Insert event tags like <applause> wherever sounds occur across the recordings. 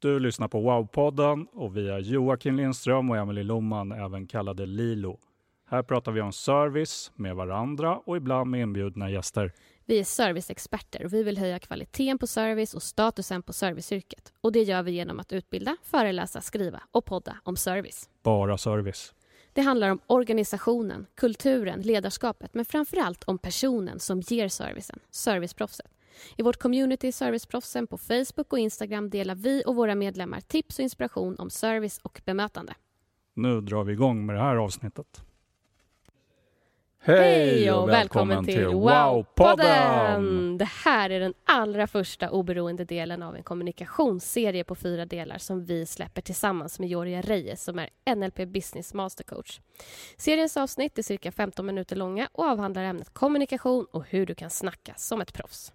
Du lyssnar på Wow-podden och vi är Joakim Lindström och Emily Lomman, även kallade Lilo. Här pratar vi om service med varandra och ibland med inbjudna gäster. Vi är serviceexperter och vi vill höja kvaliteten på service och statusen på serviceyrket. Och det gör vi genom att utbilda, föreläsa, skriva och podda om service. Bara service. Det handlar om organisationen, kulturen, ledarskapet men framför allt om personen som ger servicen, serviceproffset. I vårt community Serviceproffsen på Facebook och Instagram delar vi och våra medlemmar tips och inspiration om service och bemötande. Nu drar vi igång med det här avsnittet. Hej och välkommen till Wow-podden! Det här är den allra första oberoende delen av en kommunikationsserie på fyra delar som vi släpper tillsammans med Joria Reyes som är NLP Business Master Coach. Seriens avsnitt är cirka 15 minuter långa och avhandlar ämnet kommunikation och hur du kan snacka som ett proffs.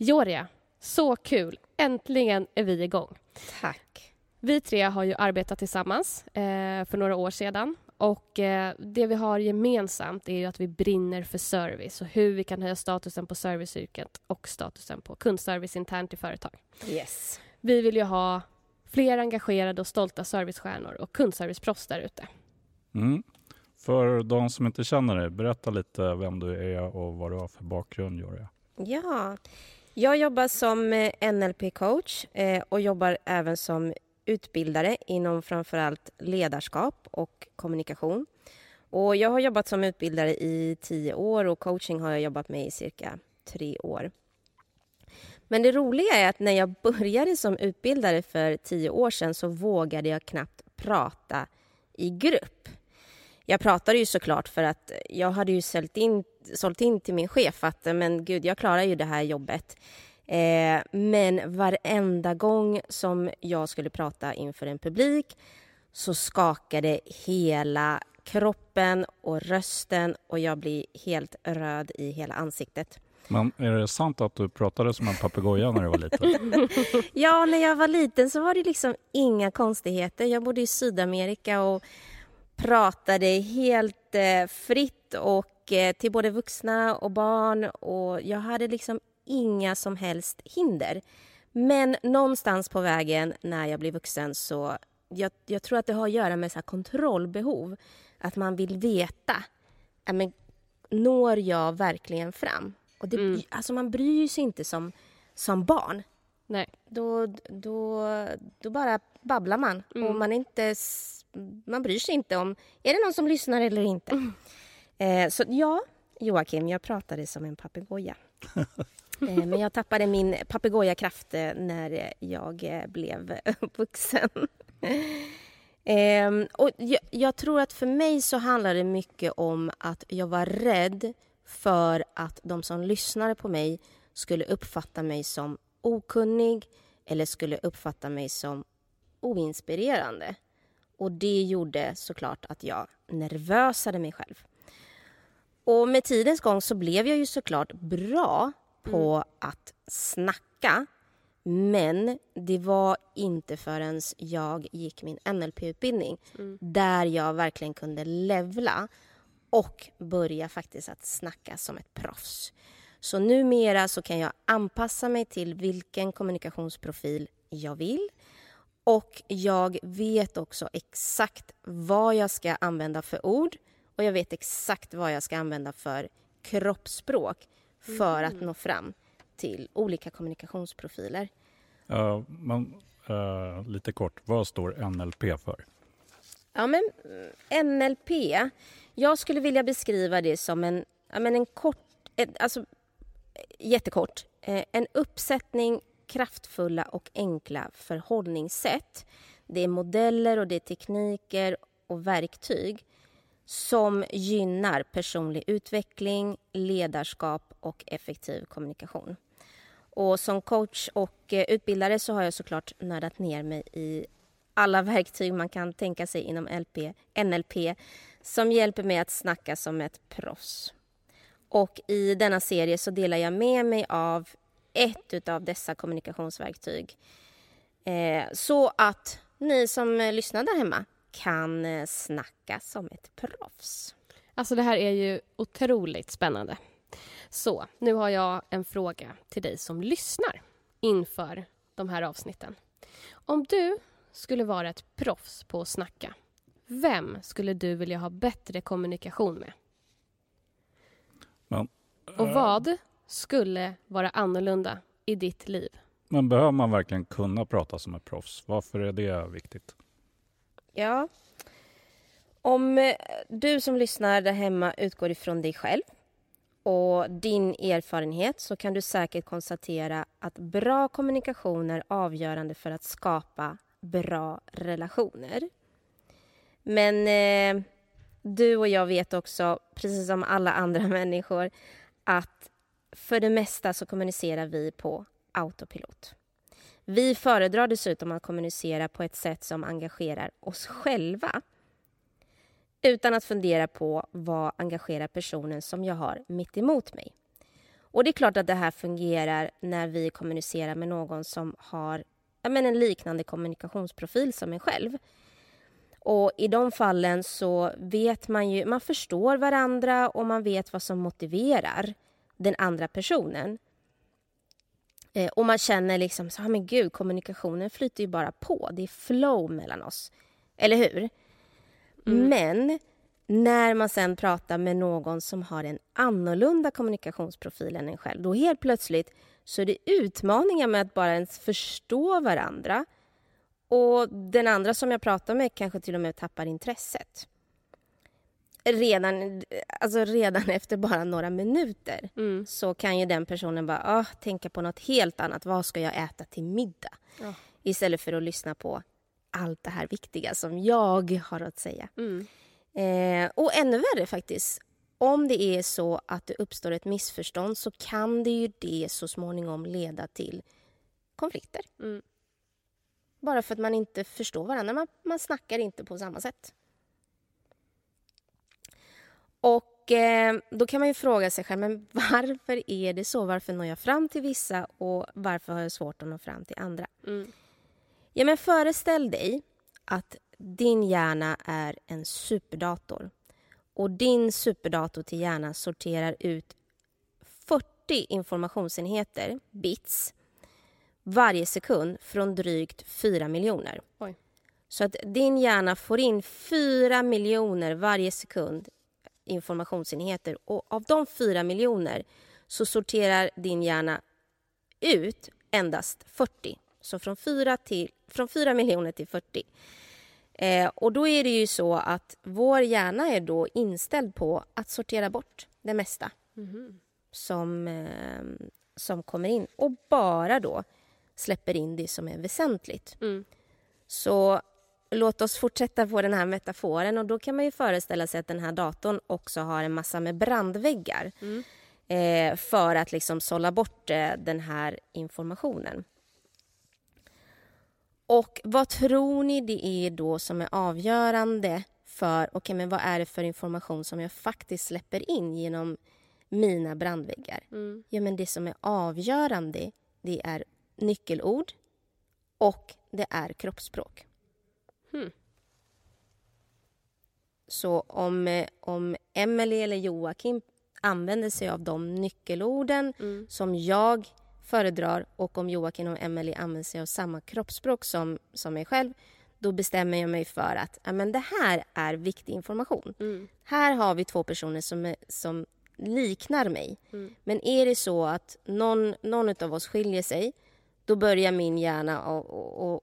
Joria, så kul! Äntligen är vi igång. Tack. Vi tre har ju arbetat tillsammans eh, för några år sedan och eh, det vi har gemensamt är ju att vi brinner för service och hur vi kan höja statusen på serviceyrket och statusen på kundservice internt i företag. Yes. Vi vill ju ha fler engagerade och stolta servicestjärnor och kundserviceproffs där ute. Mm. För de som inte känner dig, berätta lite vem du är och vad du har för bakgrund, Joria. Ja, jag jobbar som eh, NLP-coach eh, och jobbar även som utbildare inom framförallt ledarskap och kommunikation. Och jag har jobbat som utbildare i tio år och coaching har jag jobbat med i cirka tre år. Men det roliga är att när jag började som utbildare för tio år sedan så vågade jag knappt prata i grupp. Jag pratade ju såklart för att jag hade ju sålt in, sålt in till min chef att men gud, jag klarar ju det här jobbet. Eh, men varenda gång som jag skulle prata inför en publik så skakade hela kroppen och rösten och jag blir helt röd i hela ansiktet. Men är det sant att du pratade som en papegoja när du var liten? <laughs> ja, när jag var liten så var det liksom inga konstigheter. Jag bodde i Sydamerika och pratade helt eh, fritt och eh, till både vuxna och barn och jag hade liksom inga som helst hinder. Men någonstans på vägen när jag blev vuxen så jag, jag tror att det har att göra med så kontrollbehov. Att man vill veta, men, når jag verkligen fram? Och det, mm. alltså man bryr sig inte som, som barn. Nej. Då, då, då bara babblar man mm. och man, inte, man bryr sig inte om är det någon som lyssnar eller inte. Mm. Eh, så ja, Joakim, jag pratade som en papegoja. <laughs> Eh, men jag tappade min papegojakraft eh, när jag eh, blev <laughs> vuxen. Ehm, och jag tror att för mig så handlar det mycket om att jag var rädd för att de som lyssnade på mig skulle uppfatta mig som okunnig eller skulle uppfatta mig som oinspirerande. Och det gjorde såklart att jag nervösade mig själv. Och med tidens gång så blev jag ju såklart bra på mm. att snacka. Men det var inte förrän jag gick min NLP-utbildning mm. där jag verkligen kunde levla och börja faktiskt att snacka som ett proffs. Så numera så kan jag anpassa mig till vilken kommunikationsprofil jag vill. Och jag vet också exakt vad jag ska använda för ord och jag vet exakt vad jag ska använda för kroppsspråk för att mm. nå fram. till olika kommunikationsprofiler. Uh, men, uh, lite kort, vad står NLP för? Ja, men NLP, jag skulle vilja beskriva det som en, ja, men en kort, ett, alltså jättekort, eh, en uppsättning kraftfulla och enkla förhållningssätt. Det är modeller och det är tekniker och verktyg som gynnar personlig utveckling, ledarskap och effektiv kommunikation. Och som coach och eh, utbildare så har jag såklart nördat ner mig i alla <laughs> verktyg man kan tänka sig inom LP, NLP som hjälper mig att snacka som ett proffs. Och I denna serie så delar jag med mig av ett av dessa kommunikationsverktyg eh, så att ni som lyssnar där hemma kan eh, snacka som ett proffs. Alltså det här är ju otroligt spännande. Så, nu har jag en fråga till dig som lyssnar inför de här avsnitten. Om du skulle vara ett proffs på att snacka, vem skulle du vilja ha bättre kommunikation med? Men, Och vad skulle vara annorlunda i ditt liv? Men behöver man verkligen kunna prata som ett proffs? Varför är det viktigt? Ja. Om eh, du som lyssnar där hemma utgår ifrån dig själv och din erfarenhet så kan du säkert konstatera att bra kommunikation är avgörande för att skapa bra relationer. Men eh, du och jag vet också, precis som alla andra <laughs> människor, att för det mesta så kommunicerar vi på autopilot. Vi föredrar dessutom att kommunicera på ett sätt som engagerar oss själva utan att fundera på vad engagerar personen som jag har mitt emot mig. Och Det är klart att det här fungerar när vi kommunicerar med någon som har men, en liknande kommunikationsprofil som en själv. Och I de fallen så vet man ju, man förstår varandra och man vet vad som motiverar den andra personen. Eh, och man känner liksom, så, ah, men gud, kommunikationen flyter ju bara på. Det är flow mellan oss. Eller hur? Mm. Men när man sen pratar med någon som har en annorlunda kommunikationsprofil än en själv, då helt plötsligt så är det utmaningar med att bara ens förstå varandra. Och den andra som jag pratar med kanske till och med tappar intresset redan, alltså redan <laughs> efter bara några minuter mm. så kan ju den personen bara oh, tänka på något helt annat. Vad ska jag äta till middag? Ja. Istället för att lyssna på allt det här viktiga som jag har att säga. Mm. Eh, och ännu värre faktiskt. Om det är så att det uppstår ett missförstånd så kan det ju det så småningom leda till konflikter. Mm. Bara för att man inte förstår varandra. Man, man snackar inte på samma sätt. Och eh, då kan man ju fråga sig själv, men varför är det så? Varför når jag fram till vissa och varför har jag svårt att nå fram till andra? Mm. Ja, men föreställ dig att din hjärna är en superdator och din superdator till hjärnan sorterar ut 40 informationsenheter, bits, varje sekund från drygt 4 miljoner. Oj. Så att din hjärna får in 4 miljoner varje sekund informationsenheter och av de 4 miljoner så sorterar din hjärna ut endast 40. Så från 4, till, från 4 miljoner till 40. Eh, och då är det ju så att vår hjärna är då inställd på att sortera bort det mesta mm. som, eh, som kommer in och bara då släpper in det som är väsentligt. Mm. Så låt oss fortsätta på den här metaforen och då kan man ju föreställa sig att den här datorn också har en massa med brandväggar mm. eh, för att liksom sålla bort eh, den här informationen. Och vad tror ni det är då som är avgörande för, okay, men vad är det för information som jag faktiskt släpper in genom mina brandväggar? Mm. Ja, men det som är avgörande, det är nyckelord och det är kroppsspråk. Hmm. Så om, eh, om Emelie eller Joakim använder sig av de nyckelorden mm. som jag föredrar och om Joakim och Emelie använder sig av samma kroppsspråk som, som mig själv då bestämmer jag mig för att men det här är viktig information. Mm. Här har vi två personer som, är, som liknar mig. Mm. Men är det så att någon, någon av oss skiljer sig då börjar min hjärna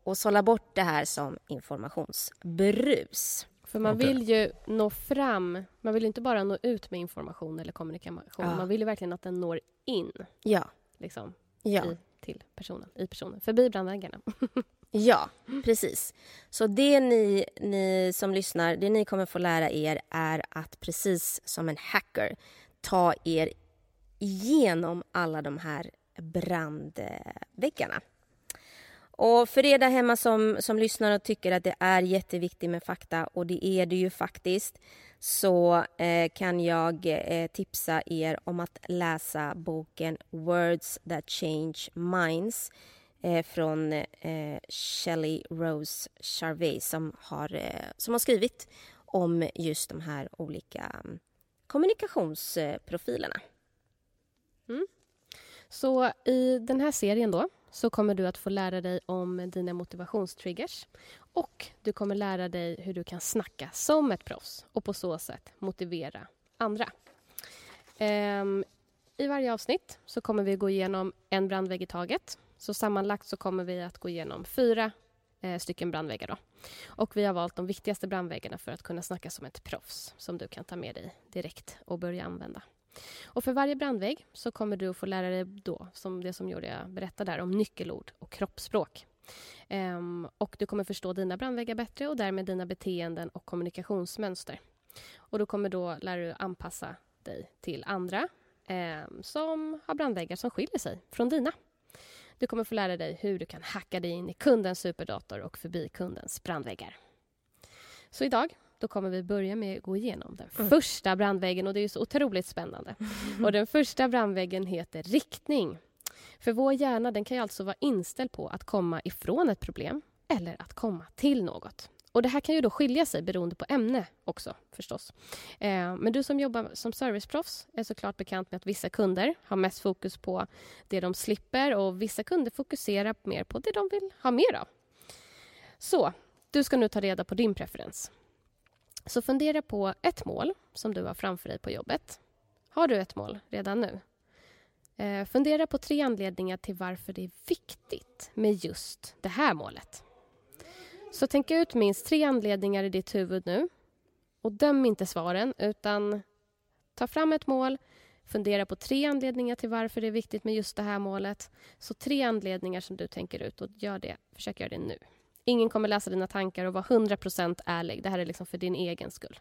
att sålla bort det här som informationsbrus. För man okay. vill ju nå fram. Man vill inte bara nå ut med information eller kommunikation. Ja. Man vill ju verkligen att den når in. Ja. Liksom, ja. I, till personen, i personen. Förbi brandväggarna. <laughs> ja, precis. Så det ni, ni som lyssnar, det ni kommer få lära er är att precis som en hacker ta er igenom alla de här brandväggarna. Och för er där hemma som, som lyssnar och tycker att det är jätteviktigt med fakta, och det är det ju faktiskt, så eh, kan jag eh, tipsa er om att läsa boken Words that change minds eh, från eh, Shelley Rose Charvet som har, eh, som har skrivit om just de här olika mm, kommunikationsprofilerna. Mm. Så i den här serien då så kommer du att få lära dig om dina motivationstriggers och du kommer lära dig hur du kan snacka som ett proffs och på så sätt motivera andra. Ehm, I varje avsnitt så kommer vi gå igenom en brandvägg i taget. Så sammanlagt så kommer vi att gå igenom fyra eh, stycken brandväggar. Då. Och vi har valt de viktigaste brandväggarna för att kunna snacka som ett proffs som du kan ta med dig direkt och börja använda. Och för varje brandvägg så kommer du att få lära dig då, som det som Julia berättade där, om nyckelord och kroppsspråk. Um, och du kommer förstå dina brandväggar bättre och därmed dina beteenden och kommunikationsmönster. Och du kommer då lära dig anpassa dig till andra um, som har brandväggar som skiljer sig från dina. Du kommer få lära dig hur du kan hacka dig in i kundens superdator och förbi kundens brandväggar. Så idag då kommer vi börja med att gå igenom den mm. första brandväggen och det är så otroligt spännande. <laughs> Och den första brandväggen heter riktning. För vår hjärna den kan alltså vara inställd på att komma ifrån ett problem eller att komma till något. Och Det här kan ju då skilja sig beroende på ämne också förstås. Eh, men du som jobbar som serviceproffs är såklart bekant med att vissa kunder har mest fokus på det de slipper och vissa kunder fokuserar mer på det de vill ha mer av. Så, du ska nu ta reda på din preferens. Så fundera på ett mål som du har framför dig på jobbet. Har du ett mål redan nu? Eh, fundera på tre anledningar till varför det är viktigt med just det här målet. Så tänk ut minst tre anledningar i ditt huvud nu. Och döm inte svaren, utan ta fram ett mål. Fundera på tre anledningar till varför det är viktigt med just det här målet. Så tre anledningar som du tänker ut och gör det. försök göra det nu. Ingen kommer läsa dina tankar och vara 100% ärlig. Det här är liksom för din egen skull.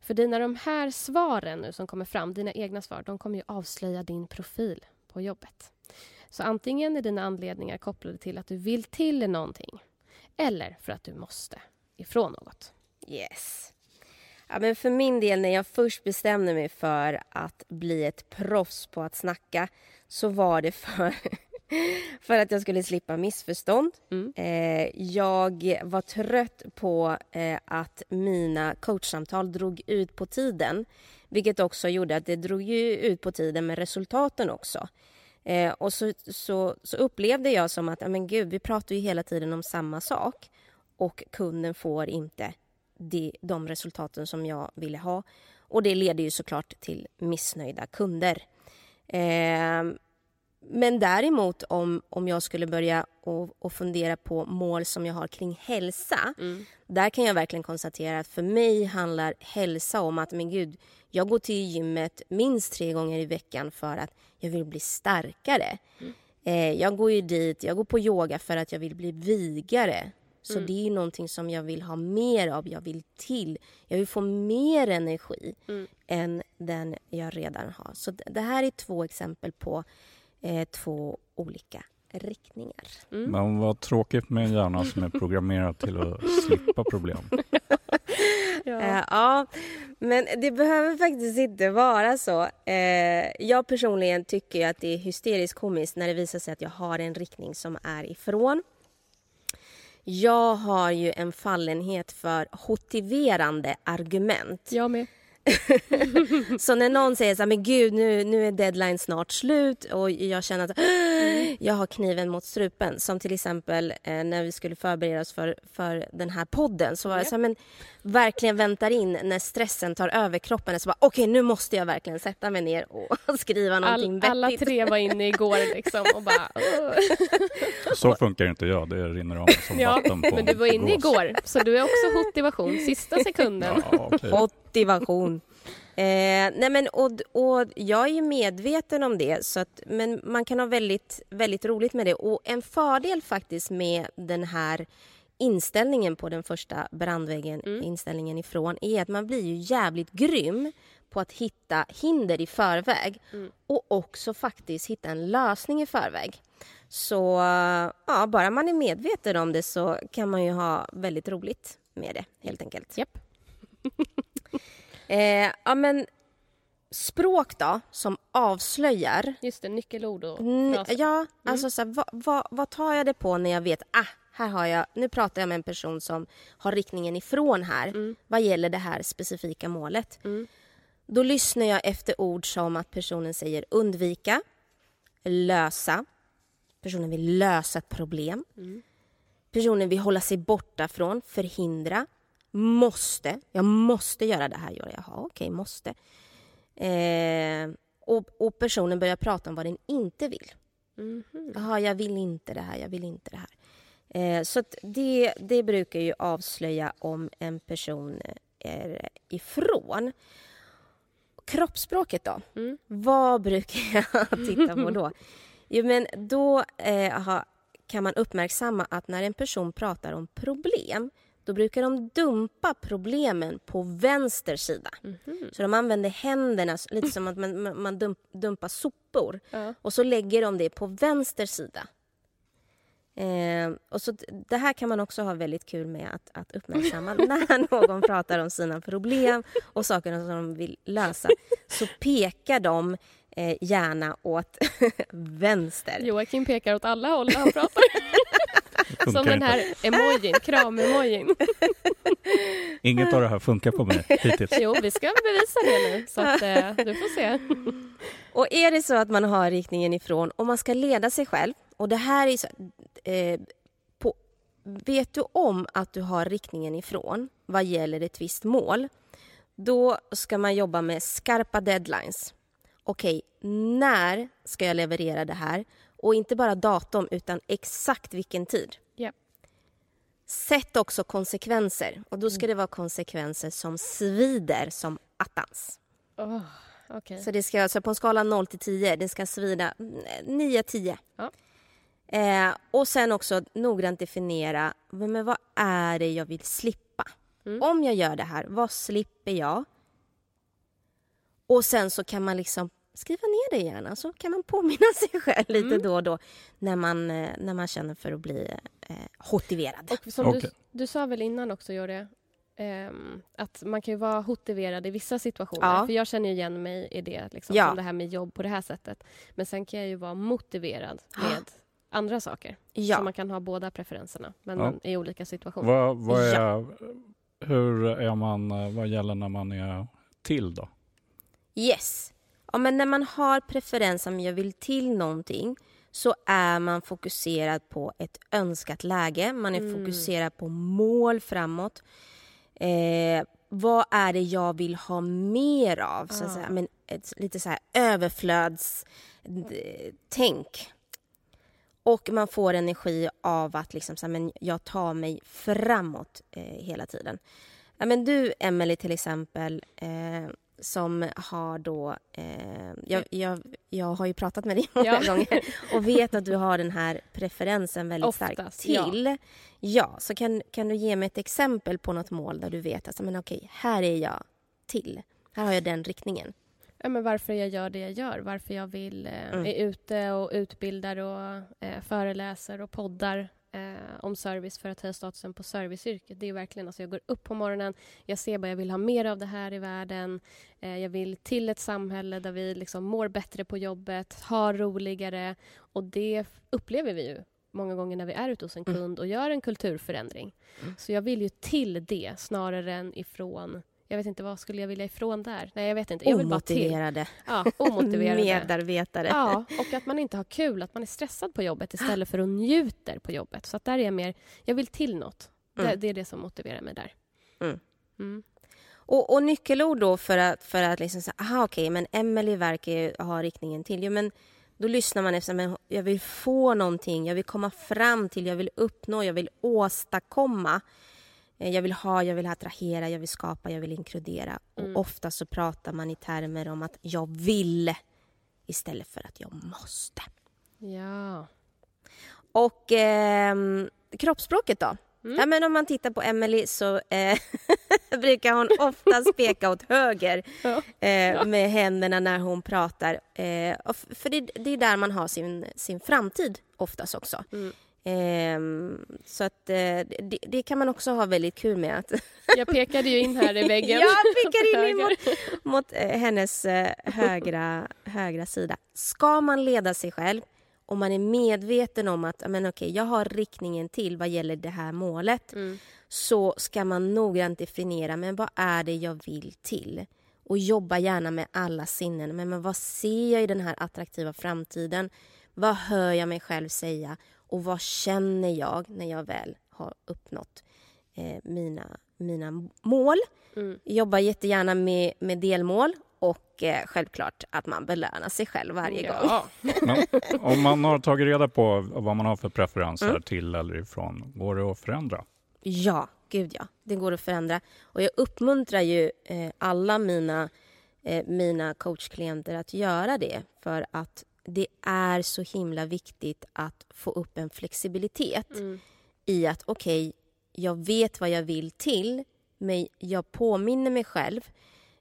För dina de här svaren nu som kommer fram, dina egna svar, de kommer ju avslöja din profil på jobbet. Så antingen är dina anledningar kopplade till att du vill till någonting eller för att du måste ifrån något. Yes. Ja, men för min del, när jag först bestämde mig för att bli ett proffs på att snacka så var det för <laughs> <laughs> för att jag skulle slippa missförstånd. Mm. Eh, jag var trött på eh, att mina coachsamtal drog ut på tiden. Vilket också gjorde att det drog ut på tiden med resultaten också. Eh, och så, så, så, upplevde jag som att, men gud, vi pratar ju hela tiden om samma sak. Och kunden får inte de, de resultaten som jag ville ha. Och det leder ju såklart till missnöjda kunder. Men däremot om, om jag skulle börja och, och fundera på mål som jag har kring hälsa. Mm. Där kan jag verkligen konstatera att för mig handlar hälsa om att men gud, jag går till gymmet minst tre gånger i veckan för att jag vill bli starkare. Mm. Eh, jag går ju dit, jag går på yoga för att jag vill bli vigare. Så mm. det är ju någonting som jag vill ha mer av, jag vill till. Jag vill få mer energi mm. än den jag redan har. Så det här är två exempel på eh, två olika riktningar. Mm. Men vad tråkigt med en hjärna som är programmerad till att slippa problem. <laughs> ja. Eh, ja, men det behöver faktiskt inte vara så. Eh, jag personligen tycker att det är hysteriskt komiskt när det visar sig att jag har en riktning som är ifrån. Jag har ju en fallenhet för motiverande argument. Jag med. <laughs> så när någon säger så här, men gud nu, nu är deadline snart slut och jag känner att mm. jag har kniven mot strupen. Som till exempel eh, när vi skulle förbereda oss för, för den här podden så var jag så här, men verkligen väntar in när stressen tar över kroppen. Så bara, okej okay, nu måste jag verkligen sätta mig ner och <laughs> skriva någonting All, vettigt. Alla tre var inne igår liksom och bara... <laughs> så funkar inte jag, det rinner av som ja, vatten på Men du var inne igår, så du är också motivation sista sekunden. Ja, okay. Motivation. Eh, nej men, och, och jag är ju medveten om det, så att, men man kan ha väldigt, väldigt roligt med det. Och en fördel faktiskt med den här inställningen på den första brandväggen, mm. inställningen ifrån, är att man blir ju jävligt grym på att hitta hinder i förväg mm. och också faktiskt hitta en lösning i förväg. Så ja, bara man är medveten om det så kan man ju ha väldigt roligt med det helt enkelt. Yep. Eh, ja, men språk då, som avslöjar... Just det, nyckelord och fraser. Ja, mm. alltså så här, vad, vad, vad, tar jag det på när jag vet ah, här har jag, nu pratar jag med en person som har riktningen ifrån här mm. vad gäller det här specifika målet. Mm. Då lyssnar jag efter ord som att personen säger undvika, lösa. Personen vill lösa ett problem. Mm. Personen vill hålla sig borta från, förhindra, måste. Jag måste göra det här. Jaha, okej, okay, måste. Eh, och, och, personen börjar prata om vad den inte vill. Mm -hmm. Jaha, jag vill inte det här, jag vill inte det här. Eh, så det, det brukar ju avslöja om en person är ifrån. Kroppsspråket då? Mm. Vad brukar jag <laughs> titta på då? <laughs> Jo, men då eh, kan man uppmärksamma att när en person pratar om problem då brukar de dumpa problemen på vänster sida. Mm -hmm. Så de använder händerna lite som att man, man dump, dumpar sopor. Ja. Och så lägger de det på vänster sida. Eh, och så det här kan man också ha väldigt kul med att, att uppmärksamma <laughs> när någon pratar om sina problem och saker som de vill lösa. Så pekar de eh, gärna åt <laughs> vänster. Joakim pekar åt alla håll när han pratar. <laughs> Som den här emojin, kram-emojin. <laughs> Inget av det här funkar på mig hittills. Jo, vi ska bevisa det nu, så att, eh, du får se. <laughs> Och är det så att man har riktningen ifrån och man ska leda sig själv och det här är så, eh, på, vet du om att du har riktningen ifrån vad gäller ett visst mål, då ska man jobba med skarpa deadlines. Okej, okay, när ska jag leverera det här? Och inte bara datum, utan exakt vilken tid. Yep. Sätt också konsekvenser. Och då ska det vara konsekvenser som svider som attans. Oh, okay. Så det ska, alltså på en skala 0 till 10, det ska svida 9-10. Ja. Eh, och sen också noggrant definiera men vad är det jag vill slippa. Mm. Om jag gör det här, vad slipper jag? Och sen så kan man liksom skriva ner det gärna så kan man påminna <laughs> sig själv lite mm. då och då när man, eh, när man känner för att bli eh, motiverad. Och som okay. du, du sa väl innan också, Jorge, eh, att man kan ju vara motiverad i vissa situationer. Ja. För jag känner igen mig i det, liksom, ja. som det här med jobb på det här sättet. Men sen kan jag ju vara motiverad <gasps> med andra saker. Ja. Så man kan ha båda preferenserna, men i olika situationer. Vad, vad är, ja. Hur är man, eh, vad gäller när man är till då? Yes. Ja, men när man har preferens om jag vill till någonting så är man fokuserad på ett önskat läge. Man är mm. fokuserad på mål framåt. Eh, vad är det jag vill ha mer av? Så att säga, men ett, lite så här överflödstänk. Och man får energi av att liksom, så här, men jag tar mig framåt eh, hela tiden. Ja, men du, Emelie till exempel, eh, som har då... Eh, jag, jag, jag har ju pratat med dig <laughs> många ja. gånger och vet att du har den här preferensen väldigt Oftast, starkt till. Ja. ja, så kan, kan du ge mig ett exempel på något mål där du vet att alltså, men okej, här är jag till. Här har jag den riktningen. Ja, men varför jag gör det jag gör. Varför jag vill, eh, mm. är ute och utbildar och eh, föreläser och poddar eh, om service för att höja statusen på serviceyrket. Det är verkligen, alltså jag går upp på morgonen, jag ser bara jag vill ha mer av det här i världen. Eh, jag vill till ett samhälle där vi liksom mår bättre på jobbet, har roligare och det upplever vi ju många gånger när vi är ute hos en mm. kund och gör en kulturförändring. Mm. Så jag vill ju till det snarare än ifrån Jag vet inte, vad skulle jag vilja ifrån där? Nej, jag vet inte. Jag vill bara till. Omotiverade Ja, omotiverade. <laughs> medarbetare. Ja, och att man inte har kul, att man är stressad på jobbet istället för att njuter på jobbet. Så att där är jag mer, jag vill till något. Det, Mm. det är det som motiverar mig där. Mm. Mm. Och, och nyckelord då för att, för att liksom säga, aha okej, men Emily verkar ha riktningen till. Jo, men då lyssnar man efter, men jag vill få någonting, jag vill komma fram till, jag vill uppnå, jag vill åstadkomma. Eh, Jag vill ha, jag vill attrahera, jag vill skapa, jag vill inkludera. Mm. Och ofta så pratar man i termer om att jag vill istället för att jag måste. Ja. Och ehm, kroppsspråket då? Mm. Ja, men om man tittar på Emily så eh, <laughs> brukar hon oftast <laughs> peka åt höger Ja. eh, med händerna när hon pratar. Eh, för det, det är där man har sin, sin framtid oftast också. Mm. Ehm, så att eh, det, det kan man också ha väldigt kul med. Att <laughs> Jag pekade ju in här i väggen. <laughs> Jag pekar in mot, mot eh, hennes eh, högra, högra sida. Ska man leda sig själv och man är medveten om att men okej, jag har riktningen till vad gäller det här målet Mm. så ska man noggrant definiera men vad är det jag vill till. Och jobba gärna med alla sinnen. Men, men vad ser jag i den här attraktiva framtiden? Vad hör jag mig själv säga? Och vad känner jag när jag väl har uppnått eh, mina, mina mål? Mm. Jobba jättegärna med, med delmål och eh, självklart att man belönar sig själv varje gång. Ja. <laughs> Men om man har tagit reda på vad man har för preferenser Mm. till eller ifrån, går det att förändra? Ja, gud ja. Det går att förändra. Och jag uppmuntrar ju eh, alla mina, eh, mina coachklienter att göra det. För att det är så himla viktigt att få upp en flexibilitet Mm. i att okej, jag vet vad jag vill till men jag påminner mig själv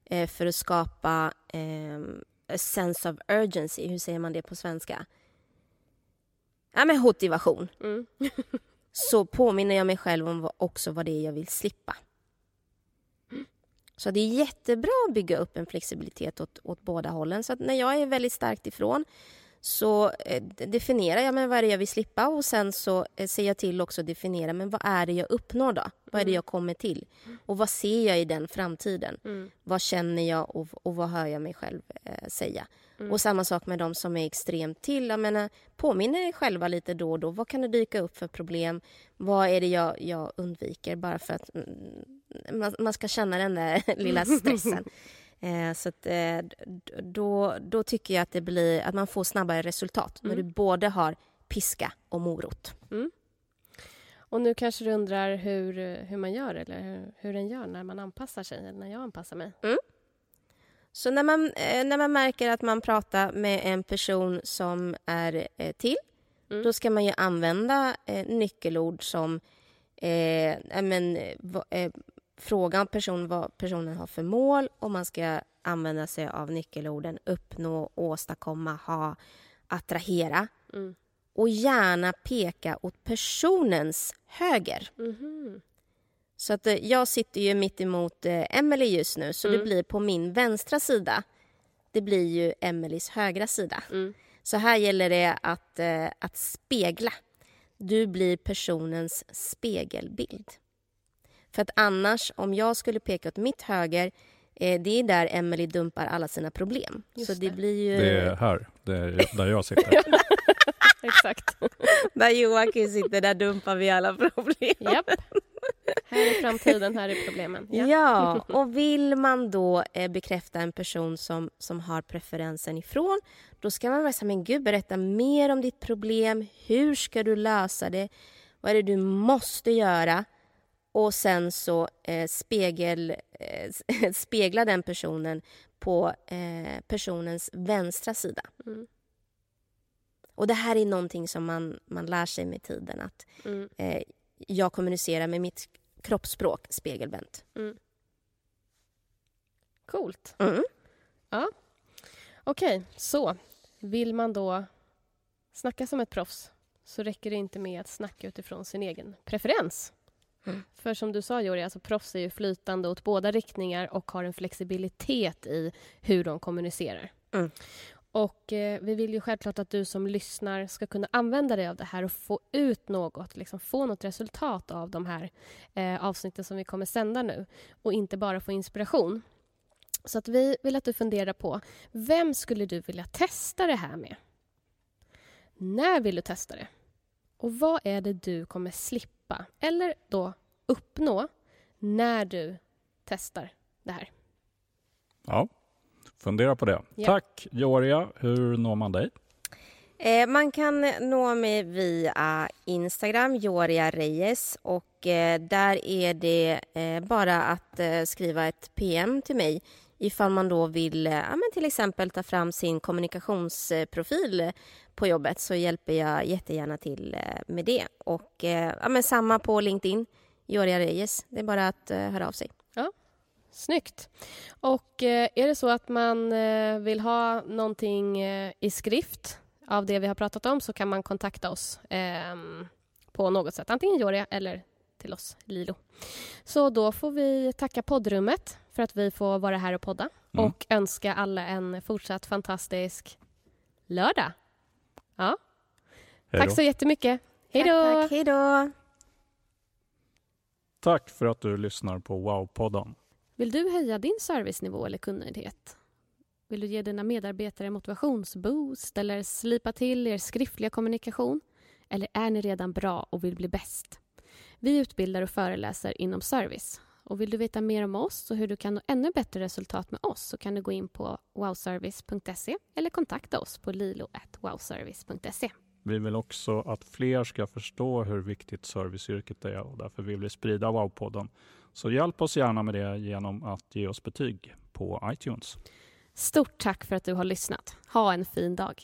eh, för att skapa eh, a sense of urgency. Hur säger man det på svenska? Ja, men motivation Mm. <laughs> så påminner jag mig själv om vad, också vad det är jag vill slippa. Så det är jättebra att bygga upp en flexibilitet åt, åt båda hållen. Så att när jag är väldigt starkt ifrån så eh, definierar jag men vad är det jag vill slippa och sen så eh, ser jag till också att definiera men vad är det jag uppnår då? Vad är det jag kommer till? Och vad ser jag i den framtiden? Mm. Vad känner jag och, och vad hör jag mig själv eh, säga? Och samma sak med de som är extremt till. Jag menar, påminner er själva lite då och då. Vad kan det dyka upp för problem? Vad är det jag, jag undviker bara för att mm, man, man ska känna den där <laughs> lilla <laughs> stressen. Eh, så att, eh, då, då tycker jag att det blir att man får snabbare resultat när du både har piska och morot. Och nu kanske du undrar hur, hur man gör eller hur, hur den gör när man anpassar sig, eller när jag anpassar mig. Så när man, eh, när man märker att man pratar med en person som är eh, till Mm. då ska man ju använda eh, nyckelord som eh, men, eh, fråga person, vad personen har för mål och man ska använda sig av nyckelorden uppnå, åstadkomma, ha, attrahera Mm. och gärna peka åt personens höger. Mhm. Så att eh, jag sitter ju mitt emot eh, Emily just nu så det Mm. blir på min vänstra sida. Det blir ju Emelies högra sida. Mm. Så här gäller det att, eh, att spegla. Du blir personens spegelbild. För att annars, om jag skulle peka åt mitt höger, eh, det är där Emily dumpar alla sina problem. Just så det, det. blir ju Det är här, det är där jag sitter. <laughs> Exakt. där Joakim sitter, där dumpar vi alla problem. Japp. Här är framtiden, här är problemen. Ja. Ja, och vill man då eh, bekräfta en person som, som har preferensen ifrån då ska man vara så här, men gud berätta mer om ditt problem. Hur ska du lösa det? Vad är det du måste göra? Och sen så eh, spegel, eh, <laughs> spegla den personen på eh, personens vänstra sida. Mm. Och det här är någonting som man, man lär sig med tiden att Mm. eh, jag kommunicerar med mitt kroppsspråk spegelvänt. Coolt. Mm. Okej, så vill man då snacka som ett proffs så räcker det inte med att snacka utifrån sin egen preferens. Mm. För som du sa, Jori, alltså proffs är ju flytande åt båda riktningar och har en flexibilitet i hur de kommunicerar. Mm. Och eh, vi vill ju självklart att du som lyssnar ska kunna använda dig av det här och få ut något, liksom få något resultat av de här eh, avsnitten som vi kommer sända nu och inte bara få inspiration. Så att vi vill att du funderar på vem skulle du vilja testa det här med? När vill du testa det? Och vad är det du kommer slippa eller då uppnå när du testar det här? Ja, fundera på det. Ja. Tack Joria. Hur når man dig? Eh, man kan nå mig via Instagram, Joria Reyes. Och eh, där är det eh, bara att eh, skriva ett PM till mig ifall man då vill eh, ja, men till exempel ta fram sin kommunikationsprofil på jobbet så hjälper jag jättegärna till eh, med det. Och ja, men samma på LinkedIn, Joria Reyes. Det är bara att höra av sig. Ja, Snyggt. Och är det så att man vill ha någonting i skrift av det vi har pratat om så kan man kontakta oss eh, på något sätt. Antingen Joria eller till oss, Lilo. Så då får vi tacka poddrummet för att vi får vara här och podda mm. och önska alla en fortsatt fantastisk lördag. Ja. Tack så jättemycket. Hej då! Hej då! Tack för att du lyssnar på Wow-podden. Vill du höja din servicenivå eller kundnöjdhet? Vill du ge dina medarbetare motivationsboost eller slipa till er skriftliga kommunikation? Eller är ni redan bra och vill bli bäst? Vi utbildar och föreläser inom service. Och vill du veta mer om oss och hur du kan nå ännu bättre resultat med oss så kan du gå in på wowservice.se eller kontakta oss på lilo.wowservice.se. Vi vill också att fler ska förstå hur viktigt serviceyrket är och därför vill vi sprida Wow-podden. Så hjälp oss gärna med det genom att ge oss betyg på iTunes. Stort tack för att du har lyssnat. Ha en fin dag.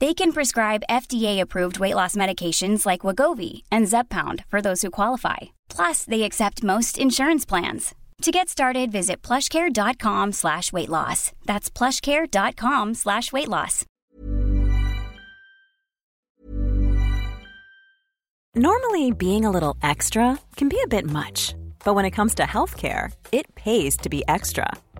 They can prescribe FDA-approved weight loss medications like Wagovi and Zepbound for those who qualify. Plus, they accept most insurance plans. To get started, visit plushcare.com slash weight loss. That's plushcare.com slash weight loss. Normally, being a little extra can be a bit much. But when it comes to healthcare, it pays to be extra